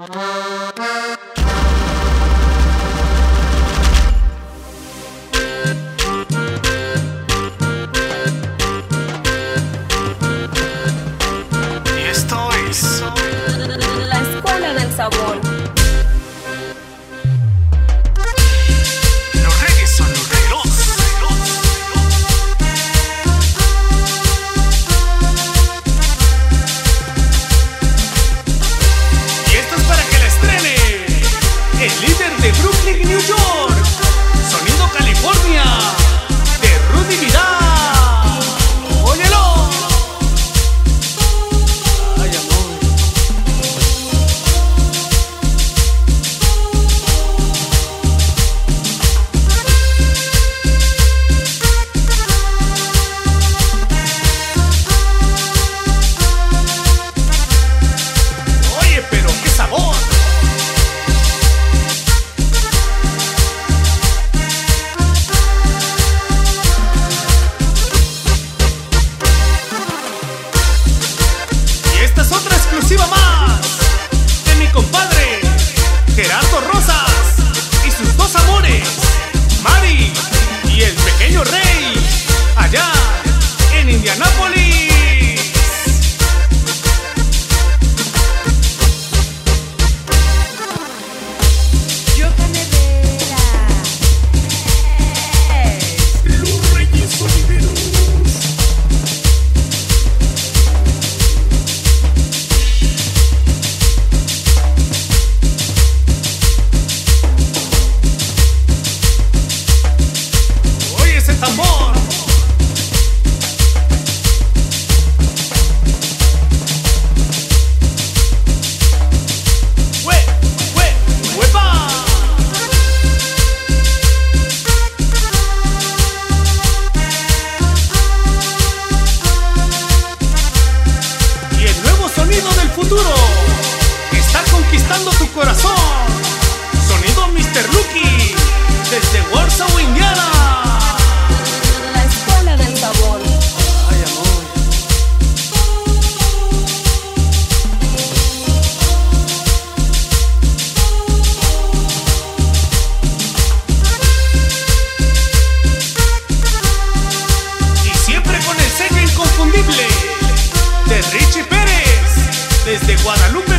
Y esto es La Escuela del Sabor. dos amores, Mari y el pequeño rey. futuro está conquistando tu corazón. Sonido Mr. Lucky desde Warsaw, Indiana. La escuela del sabor. Ay, amor. Y siempre con el sello inconfundible de Richie P desde Guadalupe.